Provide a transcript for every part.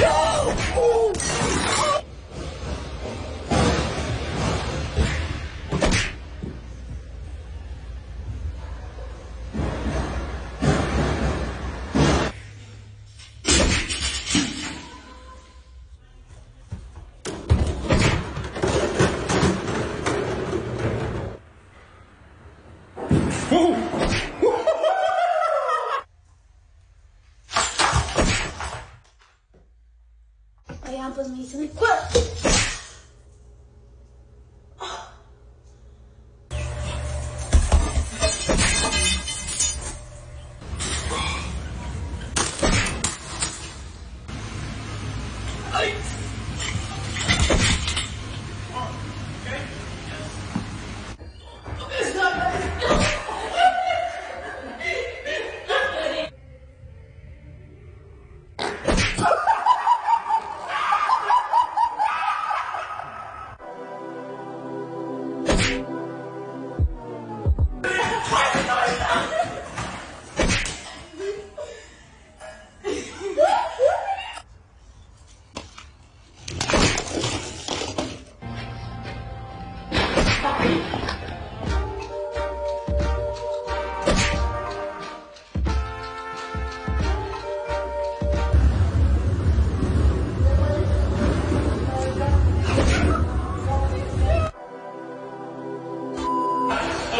No! Aí ela pôs no ensino. Oh.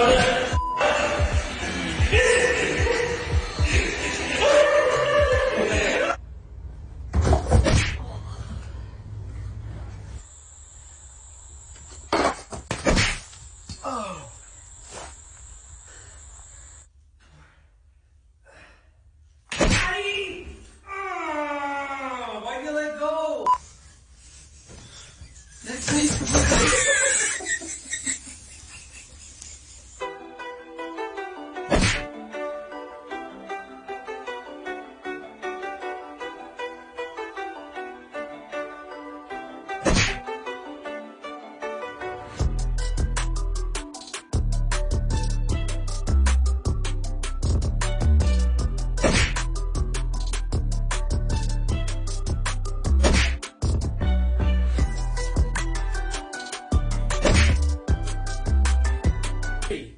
Oh, yeah. happy